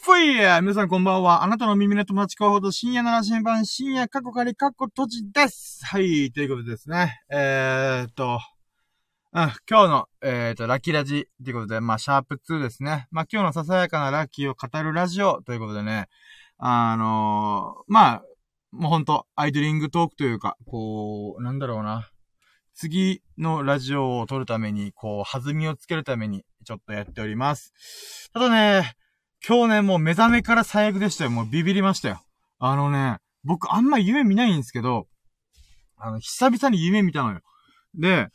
フォイヤー皆さんこんばんは。あなたの耳の友達候補と深夜の羅針盤、深夜過去仮過去閉じです。はい、ということですね。えーっと、うん、今日の、えーっと、ラッキーラジということで、まあ、シャープ2ですね。まあ、今日のささやかなラッキーを語るラジオということでね、あのー、まあ、もうほんと、アイドリングトークというか、こう、なんだろうな。次のラジオを撮るために、こう、弾みをつけるために、ちょっとやっております。ただね、今日ね、もう目覚めから最悪でしたよ。もうビビりましたよ。あのね、僕あんま夢見ないんですけど、あの、久々に夢見たのよ。で、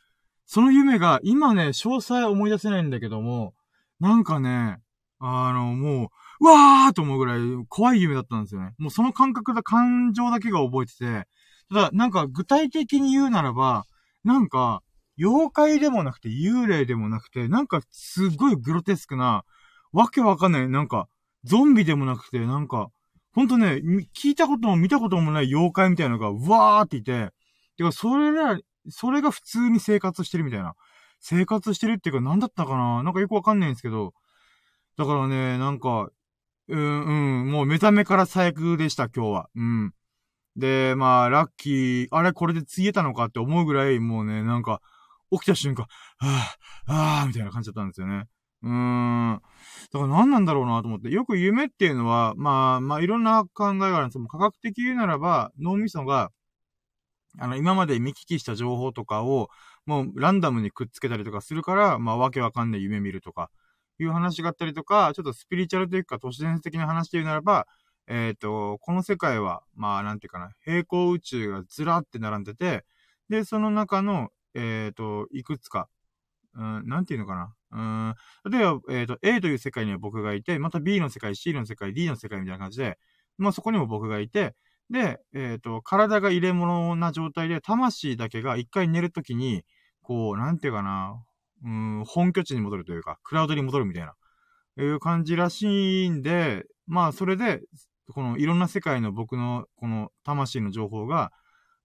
その夢が、今ね、詳細思い出せないんだけども、なんかね、あの、もう、うわーと思うぐらい怖い夢だったんですよね。もうその感覚だ、感情だけが覚えてて、ただ、なんか具体的に言うならば、なんか、妖怪でもなくて幽霊でもなくて、なんかすっごいグロテスクな、わけわかんない。なんか、ゾンビでもなくて、なんか、ほんとね、聞いたことも見たこともない妖怪みたいなのが、うわーっていて、てか、それら、それが普通に生活してるみたいな。生活してるっていうか、なんだったかななんかよくわかんないんですけど。だからね、なんか、うん、うん、もう目覚めから最悪でした、今日は。うん。で、まあ、ラッキー、あれこれでついえたのかって思うぐらい、もうね、なんか、起きた瞬間、はぁ、あ、あみたいな感じだったんですよね。うーん。だから何なんだろうなと思って。よく夢っていうのは、まあ、まあ、いろんな考えがあるんですけど、科学的言うならば、脳みそが、あの、今まで見聞きした情報とかを、もうランダムにくっつけたりとかするから、まあ、わけわかんない夢見るとか、いう話があったりとか、ちょっとスピリチュアルというか、都市伝説的な話で言うならば、えっ、ー、と、この世界は、まあ、なんていうかな、平行宇宙がずらって並んでて、で、その中の、えっ、ー、と、いくつか、うん、なんていうのかな。うん、例えば、えっ、ー、と、A という世界には僕がいて、また B の世界、C の世界、D の世界みたいな感じで、まあそこにも僕がいて、で、えっ、ー、と、体が入れ物な状態で、魂だけが一回寝るときに、こう、なんていうかな、うん、本拠地に戻るというか、クラウドに戻るみたいな、いう感じらしいんで、まあそれで、このいろんな世界の僕の、この魂の情報が、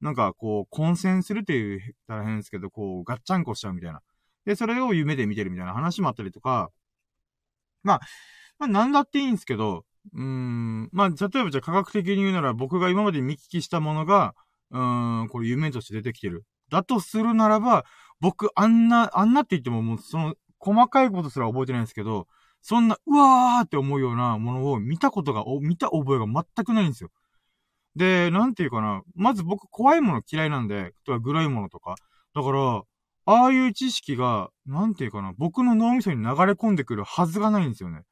なんかこう、混戦するっていう、大変ですけど、こう、ガッチャンコしちゃうみたいな。で、それを夢で見てるみたいな話もあったりとか、まあ、まあ、なんだっていいんですけど、うーん、まあ、例えばじゃあ科学的に言うなら僕が今まで見聞きしたものが、うーん、これ夢として出てきてる。だとするならば、僕、あんな、あんなって言ってももうその、細かいことすら覚えてないんですけど、そんな、うわーって思うようなものを見たことが、見た覚えが全くないんですよ。で、なんていうかな。まず僕怖いもの嫌いなんで、とかグロいものとか。だから、ああいう知識が、なんていうかな、僕の脳みそに流れ込んでくるはずがないんですよね。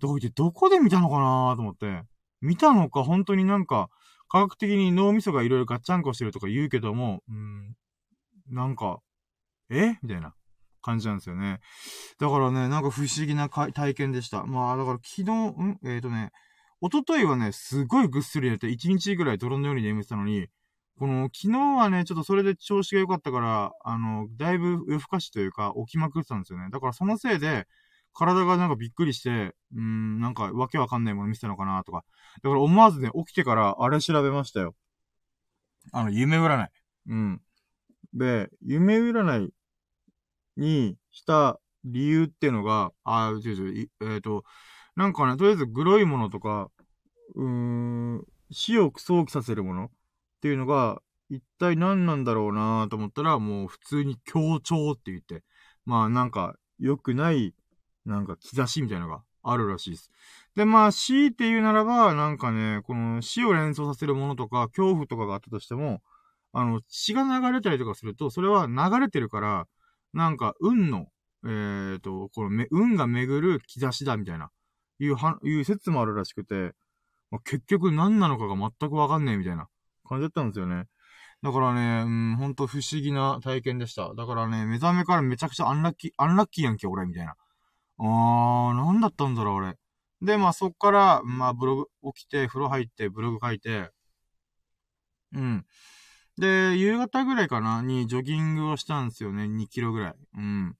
どういて、どこで見たのかなと思って。見たのか、本当になんか、科学的に脳みそがいろいろガッチャンコしてるとか言うけども、うん、なんか、え？みたいな感じなんですよね。だからね、なんか不思議な体験でした。まあ、だから昨日、ん？えっ、ー、とね、一昨日はね、すごいぐっすり寝て、一日ぐらい泥のように眠ってたのに、この、昨日はね、ちょっとそれで調子が良かったから、あの、だいぶ夜更かしというか、起きまくってたんですよね。だからそのせいで、体がなんかびっくりして、うーん、なんかわけわかんないもの見せたのかなとか。だから思わずね、起きてからあれ調べましたよ。あの、夢占い。うん。で、夢占いにした理由っていうのが、あ、違う違う、えっ、ー、と、なんかね、とりあえずグロいものとか、うーん、死を想起させるものっていうのが、一体何なんだろうなと思ったら、もう普通に強調って言って、まあなんか良くない、なんか兆しみたいなのがあるらしいです。で、まあ死って言うならば、なんかね、この死を連想させるものとか、恐怖とかがあったとしても、あの、血が流れたりとかすると、それは流れてるから、なんか運の、えっ、ー、と、この運が巡る兆しだみたいな、いうは、いう説もあるらしくて、まあ、結局何なのかが全くわかんねえみたいな感じだったんですよね。だからね、うん、ほんと不思議な体験でした。だからね、目覚めからめちゃくちゃアンラッキー、アンラッキーやんけ、俺、みたいな。あー、なんだったんだろう、俺。で、まあそっから、まあブログ、起きて、風呂入って、ブログ書いて、うん。で、夕方ぐらいかな、にジョギングをしたんですよね、2キロぐらい。うん。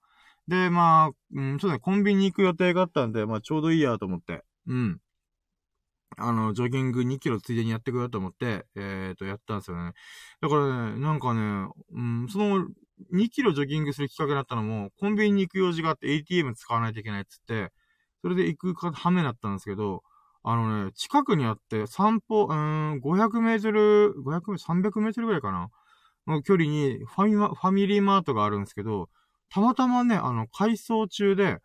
で、まあ、うん、そうだね、コンビニに行く予定があったんで、まあちょうどいいやと思って。うん。あの、ジョギング2キロついでにやってくよと思って、えっ、ー、と、やったんですよね。だからね、なんかね、うん、その、2キロジョギングするきっかけになったのも、コンビニに行く用事があって ATM 使わないといけないっつって、それで行くかはめだったんですけど、あのね、近くにあって散歩、うん、500メートル、500メートル、300メートルぐらいかなの距離にファミ、ファミリーマートがあるんですけど、たまたまね、あの、改装中で、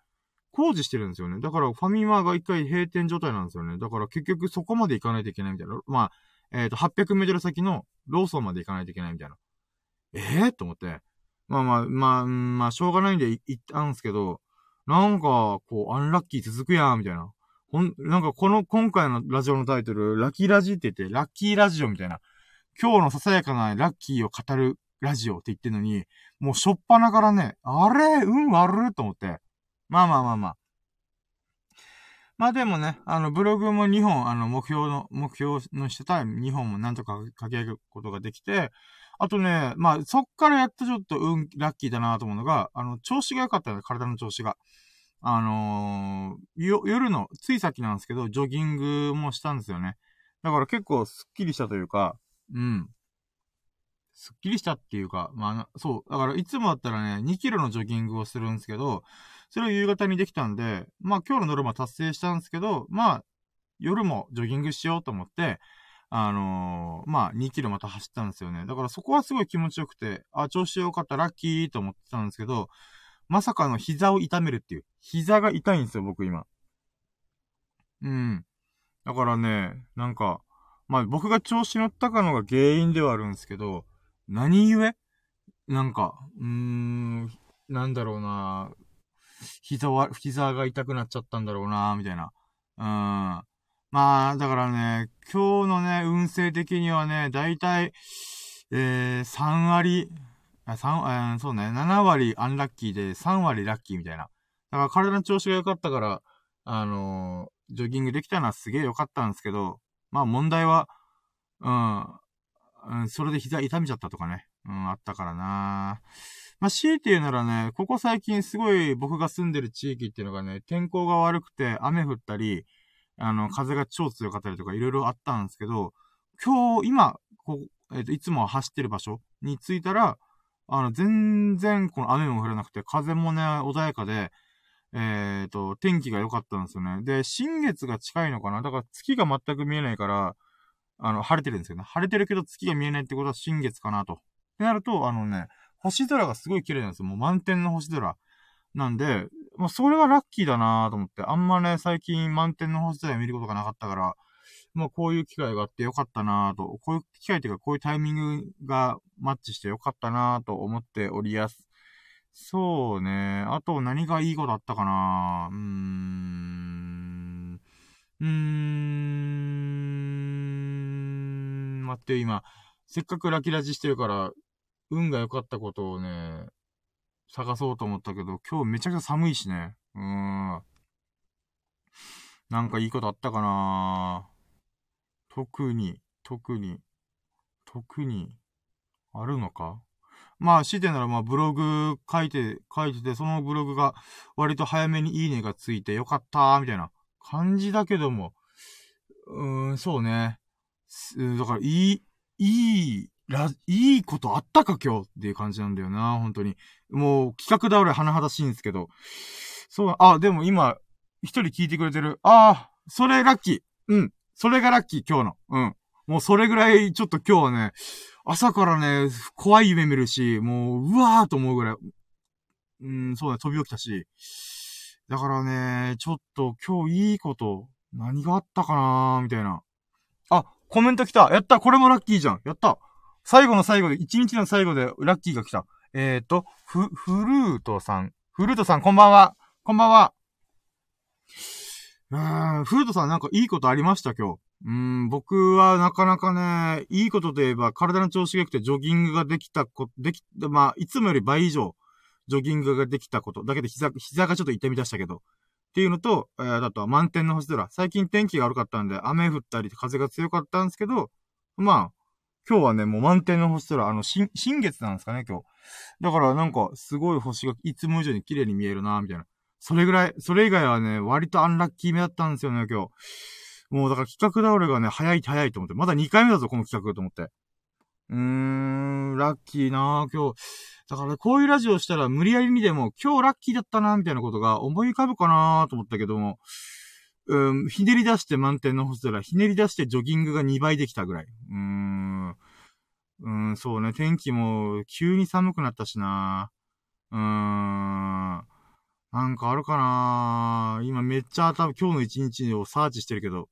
工事してるんですよね。だから、ファミマが一回閉店状態なんですよね。だから結局そこまで行かないといけないみたいな。まあ、えっ、ー、と、800メートル先のローソンまで行かないといけないみたいな。ええー、と思って。まあまあ、まあ、まあ、しょうがないんで行ったんですけど、なんか、こう、アンラッキー続くやん、みたいな。ほん、なんかこの、今回のラジオのタイトル、ラッキーラジって言って、ラッキーラジオみたいな。今日のささやかなラッキーを語るラジオって言ってんのに、もうしょっぱなからね、あれ？運悪いと思って。まあまあまあまあ。まあでもね、あの、ブログも2本、あの、目標の、目標のしてた2本もなんとか書き上げることができて、あとね、まあ、そっからやっとちょっと、うん、ラッキーだなと思うのが、あの、調子が良かったね、体の調子が。あのー、よ、夜の、ついさっきなんですけど、ジョギングもしたんですよね。だから結構スッキリしたというか、うん。スッキリしたっていうか、まあ、そう。だからいつもだったらね、2キロのジョギングをするんですけど、それを夕方にできたんで、まあ今日のノルマ達成したんですけど、まあ、夜もジョギングしようと思って、あのー、まあ2キロまた走ったんですよね。だからそこはすごい気持ちよくて、あ、調子良かった、ラッキーと思ってたんですけど、まさかの膝を痛めるっていう。膝が痛いんですよ、僕今。うん。だからね、なんか、まあ僕が調子乗ったかのが原因ではあるんですけど、何故？なんか、うーん、なんだろうな膝は、膝が痛くなっちゃったんだろうなみたいな。うん。まあ、だからね、今日のね、運勢的にはね、だいたい、えー、3割、あ、3、えー、そうね、7割アンラッキーで3割ラッキーみたいな。だから体の調子が良かったから、あのー、ジョギングできたのはすげえ良かったんですけど、まあ問題は、うん、うん、それで膝痛めちゃったとかね、うん、あったからな。まあ、強いて言うならね、ここ最近すごい僕が住んでる地域っていうのがね、天候が悪くて雨降ったり、あの、風が超強かったりとかいろいろあったんですけど、今日、今、こ、えっ、ー、と、いつも走ってる場所に着いたら、あの、全然、この雨も降らなくて、風もね、穏やかで、えっ、ー、と、天気が良かったんですよね。で、新月が近いのかな？だから月が全く見えないから、あの、晴れてるんですよね。晴れてるけど月が見えないってことは新月かなと。ってなると、あのね、星空がすごい綺麗なんですよ。もう満天の星空。なんで、まあ、それはラッキーだなと思って。あんまね、最近満天の星空見ることがなかったから、まあこういう機会があってよかったなと、こういう機会っていうかこういうタイミングがマッチしてよかったなと思っておりやす。そうね。あと何がいいことあったかなうーん。うーん。待って、今、せっかくラキラジしてるから、運が良かったことをね、探そうと思ったけど、今日めちゃくちゃ寒いしね。うーん。なんかいいことあったかな特に、特に、特に、あるのか？まあ、してならまあ、ブログ書いて、書いてて、そのブログが割と早めにいいねがついてよかったみたいな感じだけども、うーん、そうね。だから、いい、いい、ら、いいことあったか今日っていう感じなんだよな、本当に。もう、企画倒れ甚だしいんですけど。そう、あ、でも今、一人聞いてくれてる。ああ、それラッキー。うん。それがラッキー、今日の。うん。もうそれぐらい、ちょっと今日はね、朝からね、怖い夢見るし、もう、うわーと思うぐらい、うん、そうだ、飛び起きたし。だからね、ちょっと今日いいこと、何があったかなーみたいな。あ、コメント来た。やったこれもラッキーじゃん。やった最後の最後で、一日の最後でラッキーが来た。えっ、ー、と、フ、フルートさん。フルートさん、こんばんは。こんばんは。うーん、フルートさんなんかいいことありました今日。うーん、僕はなかなかね、いいことといえば体の調子が良くてジョギングができたこ、でき、まあ、いつもより倍以上、ジョギングができたこと。だけど膝、膝がちょっと痛み出したけど。っていうのと、えー、だとは満天の星空。最近天気が悪かったんで、雨降ったり風が強かったんですけど、まあ、今日はね、もう満天の星空、あの、新、新月なんですかね、今日。だからなんか、すごい星がいつも以上に綺麗に見えるな、みたいな。それぐらい、それ以外はね、割とアンラッキー目だったんですよね、今日。もうだから企画倒れがね、早い早いと思って。まだ2回目だぞ、この企画と思って。うーん、ラッキーな今日。だからこういうラジオしたら無理やりにでも、今日ラッキーだったなみたいなことが思い浮かぶかなと思ったけども、うん、ひねり出して満点の星空、ひねり出してジョギングが2倍できたぐらい。うーん。うん、そうね、天気も急に寒くなったしな。うーん。なんかあるかな今めっちゃ頭、今日の一日をサーチしてるけど。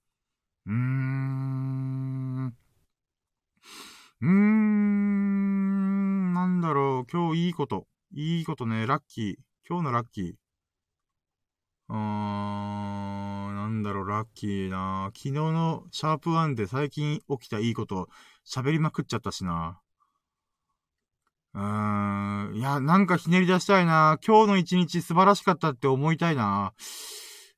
うーん。うーん。なんだろう。今日いいこと。いいことね。ラッキー。今日のラッキー。うーん。なんだろう、ラッキーな昨日のシャープワンで最近起きたいいこと喋りまくっちゃったしな。うーん。いや、なんかひねり出したいな今日の一日素晴らしかったって思いたいな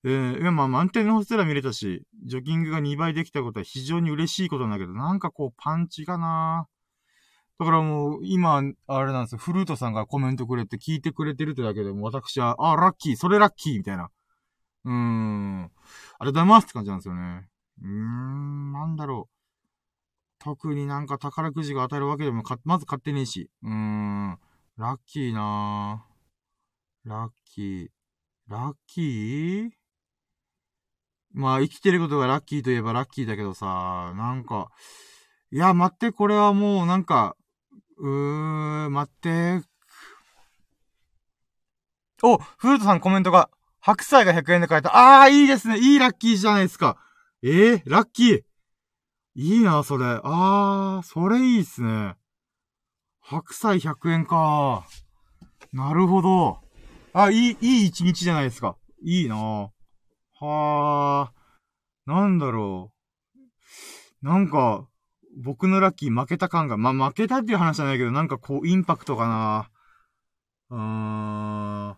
えー、いや、まあ、満点の星空見れたし、ジョギングが2倍できたことは非常に嬉しいことなんだけど、なんかこう、パンチがなだからもう、今、あれなんですよ、フルートさんがコメントくれて聞いてくれてるってだけでも、私は、あ、ラッキー、それラッキーみたいな。うーん。ありがとうございますって感じなんですよね。うーん、なんだろう。特になんか宝くじが当たるわけでもか、まず買ってねえし。うーん。ラッキーなラッキー。ラッキー？まあ、生きてることがラッキーといえばラッキーだけどさ、なんか、いや、待って、これはもうなんか、うー、待って。お、フルートさんコメントが、白菜が100円で買えた。ああ、いいですね。いいラッキーじゃないですか。ええー、ラッキー。いいな、それ。ああ、それいいっすね。白菜100円か。なるほど。あ、いい、いい一日じゃないですか。いいなはあ。なんだろう。なんか、僕のラッキー負けた感が、まあ、負けたっていう話じゃないけど、なんかこう、インパクトかな。うーん。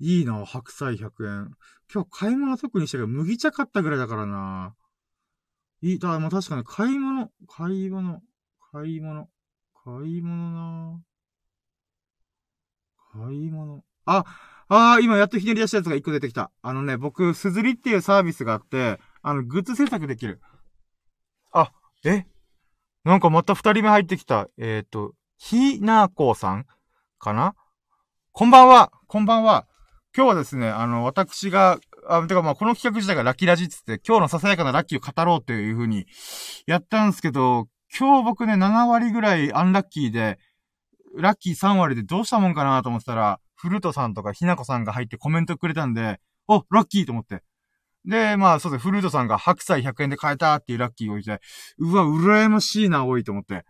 いいな、白菜100円。今日買い物特にしたけど、麦茶買ったぐらいだからな。いい、だ、まあ、確かに買い物、買い物、買い物、買い物な買い物。あ、ああ、今やっとひねり出したやつが1個出てきた。あのね、僕、すずりっていうサービスがあって、あの、グッズ制作できる。あ、え？なんかまた二人目入ってきた。えっ、ー、と、ひなこさん？かな？こんばんは。こんばんは。今日はですね、あの、私が、あ、てかまあ、この企画自体がラッキーラジっつって、今日のささやかなラッキーを語ろうという風にやったんですけど、今日僕ね、7割ぐらいアンラッキーで、ラッキー3割でどうしたもんかなと思ってたら、フルトさんとかひなこさんが入ってコメントくれたんで、お、ラッキーと思って。で、まあ、そうですね。フルートさんが白菜100円で買えたっていうラッキーを言って、うわ、羨ましいな、多いと思って。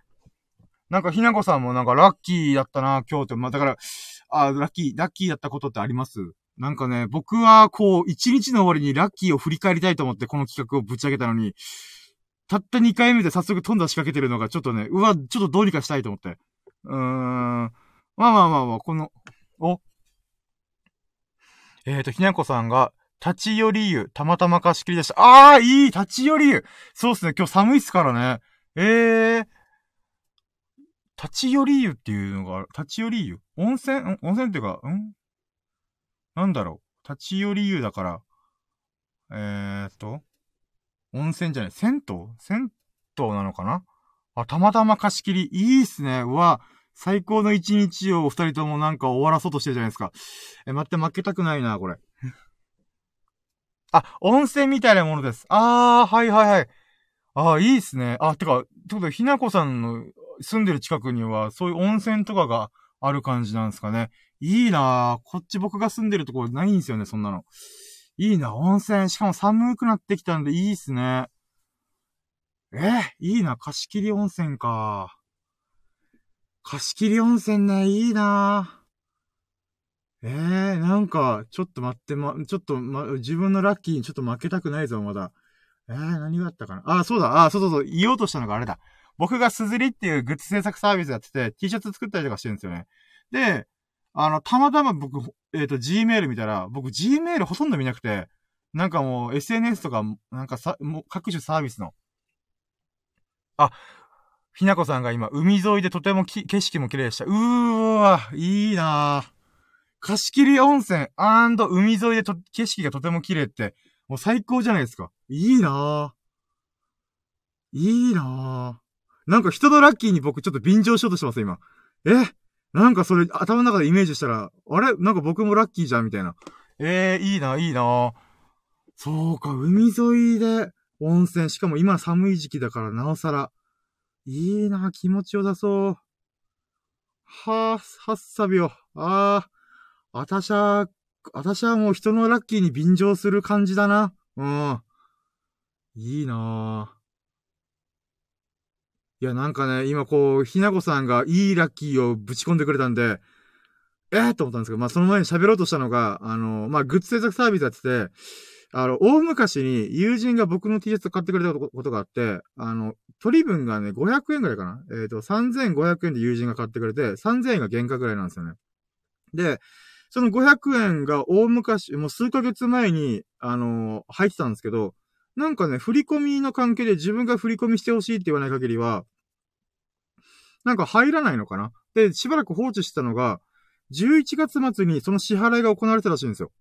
なんか、ひなこさんもなんかラッキーだったな、今日って。まあ、だから、あ、ラッキー、ラッキーだったことってあります？なんかね、僕はこう、一日の終わりにラッキーを振り返りたいと思ってこの企画をぶち上げたのに、たった2回目で早速飛んだ仕掛けてるのがちょっとね、うわ、ちょっとどうにかしたいと思って。うーん。まあまあまあまあ、この、おえっ、ー、と、ひなこさんが、立ち寄り湯、たまたま貸し切りでした。ああ、いい立ち寄り湯そうっすね、今日寒いっすからね。ええー、立ち寄り湯っていうのが。立ち寄り湯？温泉？ん？温泉っていうか、ん？なんだろう？立ち寄り湯だから、えーっと、温泉じゃない、銭湯？銭湯なのかな？あ、たまたま貸し切り。いいっすね。うわ、最高の一日をお二人ともなんか終わらそうとしてるじゃないですか。え、待って、負けたくないな、これ。あ、温泉みたいなものです。あー、はいはいはい。あー、いいっすね。あ、てか、ってことで、ひなこさんの住んでる近くには、そういう温泉とかがある感じなんですかね。いいなこっち僕が住んでるところないんですよね、そんなの。いいな温泉。しかも寒くなってきたんでいいっすね。えー、いいな貸し切り温泉か。貸し切り温泉ね、いいなええー、なんか、ちょっと待って、ま、ちょっと、ま、自分のラッキーにちょっと負けたくないぞ、まだ。ええー、何があったかな？あ、そうだ、あ、そうそうそう、言おうとしたのがあれだ。僕がすずりっていうグッズ制作サービスやってて、T シャツ作ったりとかしてるんですよね。で、あの、たまたま僕、えっ、ー、と、Gmail 見たら、僕 Gmail ほとんど見なくて、なんかもう SNS とか、なんかさ、もう各種サービスの。あ、ひなこさんが今、海沿いでとても景色も綺麗でした。うーわ、いいなぁ。貸し切り温泉海沿いでと景色がとても綺麗って、もう最高じゃないですか。いいなぁ。いいなぁ。なんか人のラッキーに僕ちょっと便乗しようとしてます、今。え？なんかそれ頭の中でイメージしたら、あれ？なんか僕もラッキーじゃんみたいな。えー、いいな、いいなそうか、海沿いで温泉。しかも今寒い時期だからなおさら。いいな、気持ちよさそう。はぁ、はっさびよ。ああ、あたしゃ、あたしはもう人のラッキーに便乗する感じだな。うん。いいなぁ。いや、なんかね、今こう、ひなこさんがいいラッキーをぶち込んでくれたんで、えー、と思ったんですけど、まあ、その前に喋ろうとしたのが、あの、まあ、グッズ制作サービスやってて、あの、大昔に友人が僕の T シャツ買ってくれたことがあって、あの、取り分がね、500円ぐらいかなえっ、ー、と、3500円で友人が買ってくれて、3000円が原価ぐらいなんですよね。で、その500円が大昔、もう数ヶ月前に、あのー、入ってたんですけど、なんかね、振り込みの関係で自分が振り込みしてほしいって言わない限りは、なんか入らないのかな？で、しばらく放置してたのが、11月末にその支払いが行われたらしいんですよ。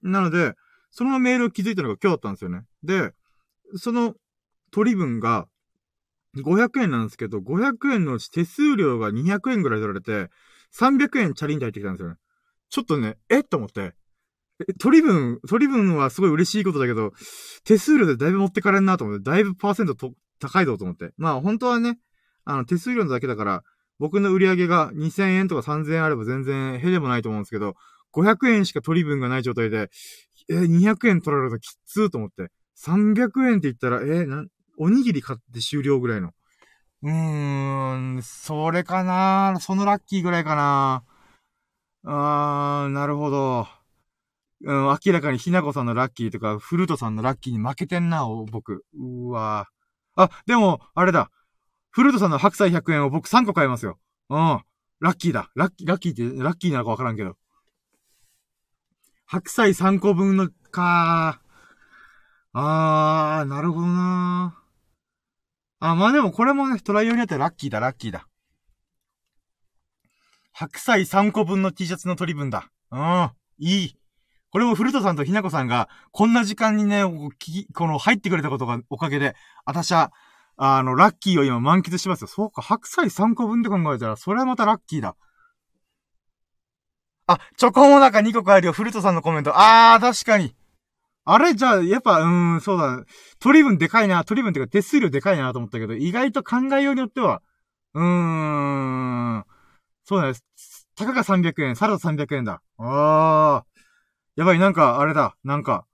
なので、そのメールを気づいたのが今日だったんですよね。で、その取り分が500円なんですけど、500円のうち手数料が200円ぐらい取られて、300円チャリンと入ってきたんですよね。ちょっとね、えと思って。取り分、取り分はすごい嬉しいことだけど、手数料でだいぶ持ってかれんなと思って、だいぶパーセントと高いぞと思って。まあ本当はね、あの手数料だけだから、僕の売り上げが2000円とか3000円あれば全然へでもないと思うんですけど、500円しか取り分がない状態で、えー、200円取られるときっつーと思って。300円って言ったら、えー、な、おにぎり買って終了ぐらいの。うーん、それかなそのラッキーぐらいかなあー、なるほど。うん、明らかにひなこさんのラッキーとか、フルートさんのラッキーに負けてんな、僕。うわあ、でも、あれだ。フルートさんの白菜100円を僕3個買いますよ。うん。ラッキーだ。ラッキー、ラッキーって、ラッキーなのかわからんけど。白菜3個分の、かあー、なるほどなあ、まあでもこれもね、トライ用によってラッキーだ、ラッキーだ。白菜3個分の T シャツの取り分だ。うん、いい。これも古田さんとひなこさんが、こんな時間にね、この入ってくれたことがおかげで、あたしは、あの、ラッキーを今満喫しますよ。そうか、白菜3個分って考えたら、それはまたラッキーだ。あ、チョコモナカ2個買えるよ。フルトさんのコメント。あー、確かに。あれじゃあ、やっぱ、うん、そうだ。取り分でかいな。取り分っていうか手数料でかいなと思ったけど、意外と考えようによっては、うーん、そうだね。たかが300円、サラダ300円だ。あー。やばい、なんか、あれだ。なんか、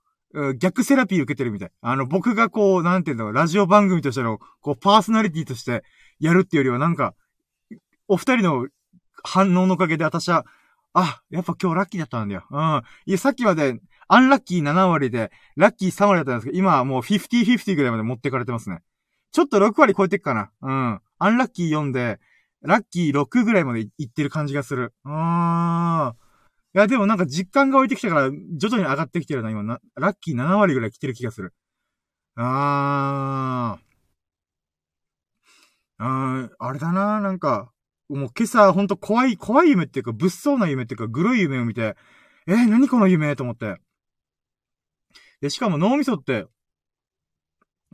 逆セラピー受けてるみたい。あの、僕がこう、なんていうんだろう、ラジオ番組としての、こう、パーソナリティとしてやるっていうよりは、なんか、お二人の反応のおかげで私は、あ、やっぱ今日ラッキーだったんだよ。うん。いや、さっきまで、アンラッキー7割で、ラッキー3割だったんですけど、今はもう50-50ぐらいまで持ってかれてますね。ちょっと6割超えてっかな。うん。アンラッキー4で、ラッキー6ぐらいまでいってる感じがする。うーん。いや、でもなんか実感が置いてきたから、徐々に上がってきてるな、今な。ラッキー7割ぐらい来てる気がする。あー。あー、あれだな、なんか、もう今朝ほんと怖い、怖い夢っていうか、物騒な夢っていうか、グロい夢を見て、えー、何この夢と思って。で、しかも脳みそって、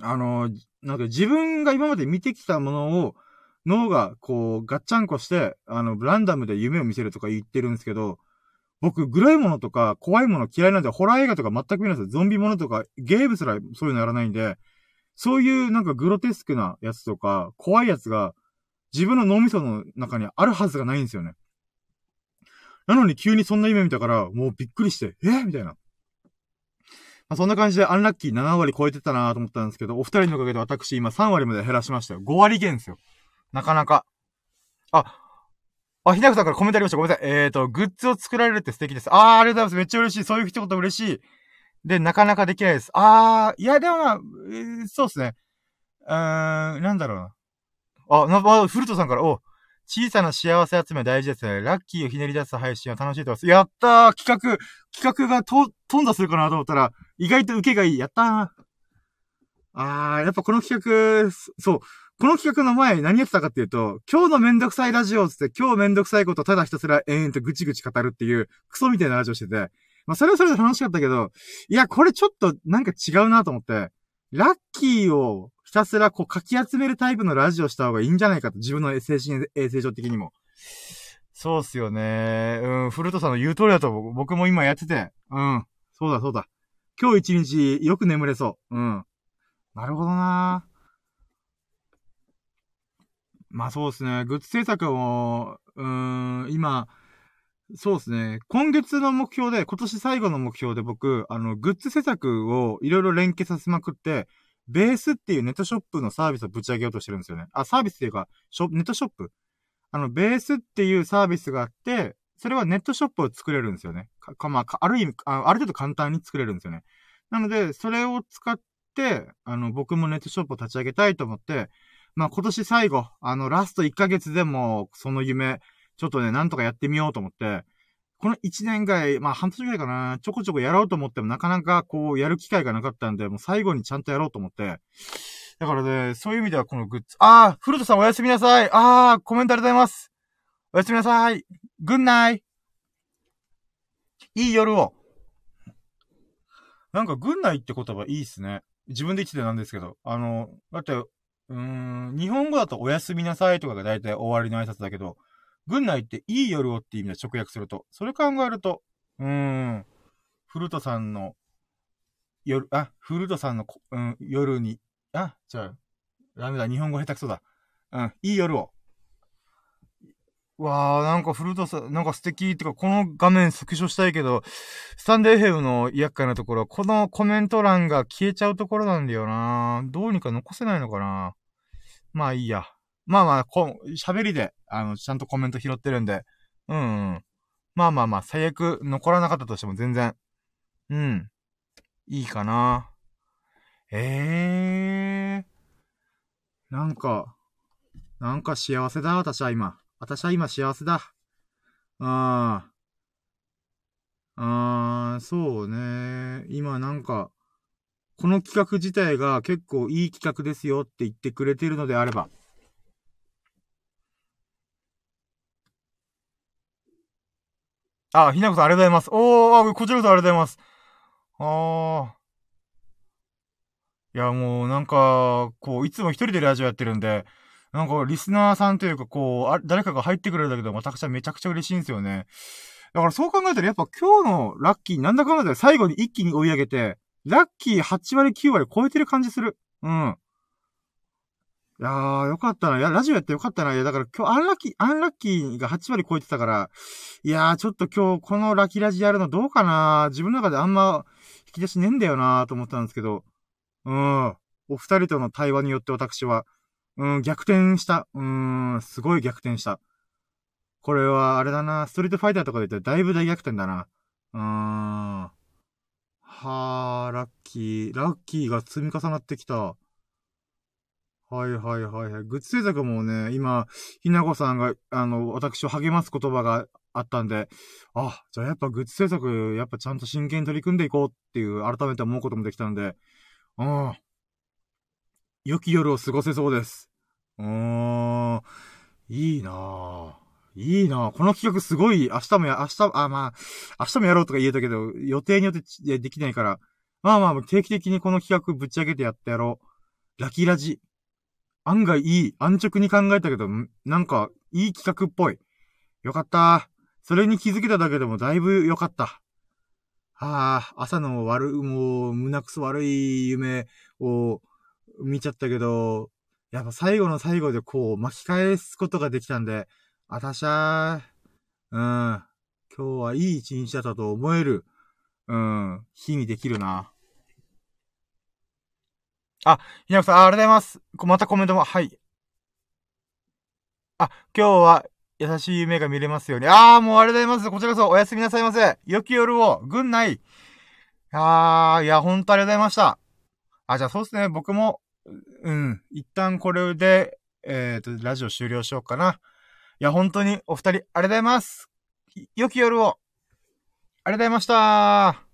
あの、なんか自分が今まで見てきたものを、脳がこう、ガッチャンコして、あの、ランダムで夢を見せるとか言ってるんですけど、僕、グロいものとか、怖いもの嫌いなんで、ホラー映画とか全く見ないですよ。ゾンビものとか、ゲームすらそういうのやらないんで、そういうなんかグロテスクなやつとか、怖いやつが、自分の脳みその中にあるはずがないんですよね。なのに急にそんな夢見たから、もうびっくりして、え？みたいな。まあ、そんな感じでアンラッキー7割超えてたなと思ったんですけど、お二人のおかげで私今3割まで減らしましたよ。5割減ですよ。なかなか。あ、あ、ひなこさんからコメントありました。ごめんなさい。えーと、グッズを作られるって素敵です。あー、ありがとうございます。めっちゃ嬉しい。そういう一言嬉しい。で、なかなかできないです。あー、いや、でもまあ、えー、そうですね。うーん、なんだろうな。あ、な、あ、フルトさんから、お、小さな幸せ集め大事ですね。ラッキーをひねり出す配信は楽しいと思います。やったー企画、企画がと、頓挫するかなと思ったら、意外と受けがいい。やったーあー、やっぱこの企画、そう、この企画の前何やってたかっていうと、今日のめんどくさいラジオつって、今日めんどくさいことただひたすら延々とぐちぐち語るっていう、クソみたいなラジオしてて、まあそれはそれで楽しかったけど、いや、これちょっとなんか違うなと思って、ラッキーをたすらこうかき集めるタイプのラジオした方がいいんじゃないかと、自分の精神衛生上的にも。そうっすよね。うん、フルトさんの言う通りだと僕も今やってて、うん、そうだそうだ。今日一日よく眠れそう。うん。なるほどなまあそうですね。グッズ制作も、うーん、今、そうですね。今月の目標で、今年最後の目標で僕、あの、グッズ制作をいろいろ連携させまくって、ベースっていうネットショップのサービスをぶち上げようとしてるんですよね。あ、サービスっていうか、ショネットショップ？あの、ベースっていうサービスがあって、それはネットショップを作れるんですよね。か、まあ、ある意味あ、ある程度簡単に作れるんですよね。なので、それを使って、あの、僕もネットショップを立ち上げたいと思って、まあ、今年最後、あの、ラスト1ヶ月でも、その夢、ちょっとね、なんとかやってみようと思って、この1年ぐらい、まあ半年ぐらいかな、ちょこちょこやろうと思ってもなかなかこう、やる機会がなかったんで、もう最後にちゃんとやろうと思って、だからね、そういう意味ではこのグッズ、あー、古田さんおやすみなさい。あー、コメントありがとうございます。おやすみなさい。ぐんない。いい夜を。なんか、ぐんないって言葉いいっすね。自分で言っててなんですけど。あの、だって、うーん、日本語だとおやすみなさいとかが大体終わりの挨拶だけど、軍内っていい夜をって意味で直訳すると。それ考えると、うーん、フルトさんの夜、あ、フルトさんの、うん、夜に、あ、じゃあ、ダメだ、日本語下手くそだ。うん、いい夜を。わー、なんかフルトさん、なんか素敵ってか、この画面スクショしたいけど、スタンデーヘブの厄介なところは、このコメント欄が消えちゃうところなんだよなどうにか残せないのかなまあいいや。まあまあ、こ、喋りで、あの、ちゃんとコメント拾ってるんで、うん、うん。まあまあまあ、最悪残らなかったとしても全然、うん。いいかな。ええー。なんか、なんか幸せだ、私は今。私は今幸せだ。ああ。ああ、そうね。今なんか、この企画自体が結構いい企画ですよって言ってくれてるのであれば、あ、ひなこさんありがとうございます。おー、あ、こちらこそありがとうございます。あー。いや、もうなんか、こう、いつも一人でラジオやってるんで、なんか、リスナーさんというか、こう、あ誰かが入ってくれるだけでも私はめちゃくちゃ嬉しいんですよね。だからそう考えたらやっぱ今日のラッキー、なんだかんだで最後に一気に追い上げて、ラッキー8割9割超えてる感じする。うん。いやー、よかったな。いや、ラジオやってよかったな。いや、だから今日アンラッキー、アンラッキーが8割超えてたから、いやー、ちょっと今日このラッキーラジやるのどうかな自分の中であんま引き出しねえんだよなーと思ったんですけど、うん。お二人との対話によって私は、うん、逆転した。うん、すごい逆転した。これは、あれだな、ストリートファイターとかで言ったらだいぶ大逆転だな。うーん。はー、ラッキー。ラッキーが積み重なってきた。はいはいはいはい。グッズ制作もね、今、ひなこさんが、あの、私を励ます言葉があったんで、あ、じゃあやっぱグッズ制作、やっぱちゃんと真剣に取り組んでいこうっていう、改めて思うこともできたんで、うん。良き夜を過ごせそうです。うーん。いいなぁ。いいなぁ。この企画すごい、明日もや、明日、あ、まあ、明日もやろうとか言えたけど、予定によってできないから、まあまあ、定期的にこの企画ぶち上げてやってやろう。ラキラジ。案外いい。安直に考えたけど、なんか、いい企画っぽい。よかった。それに気づけただけでもだいぶよかった。はあ、朝の悪、もう、胸くそ悪い夢を見ちゃったけど、やっぱ最後の最後でこう巻き返すことができたんで、あたしゃー、うん、今日はいい一日だったと思える、うん、日にできるな。あ、ひなこさん、あ、ありがとうございます。またコメントも、はい。あ、今日は優しい夢が見れますように。あー、もうありがとうございます。こちらこそおやすみなさいませ。良き夜を、ぐんない。あー、いや、ほんとありがとうございました。あ、じゃあそうですね。僕も、うん、一旦これで、えっ、ー、と、ラジオ終了しようかな。いや、本当にお二人、ありがとうございます。良き夜を。ありがとうございました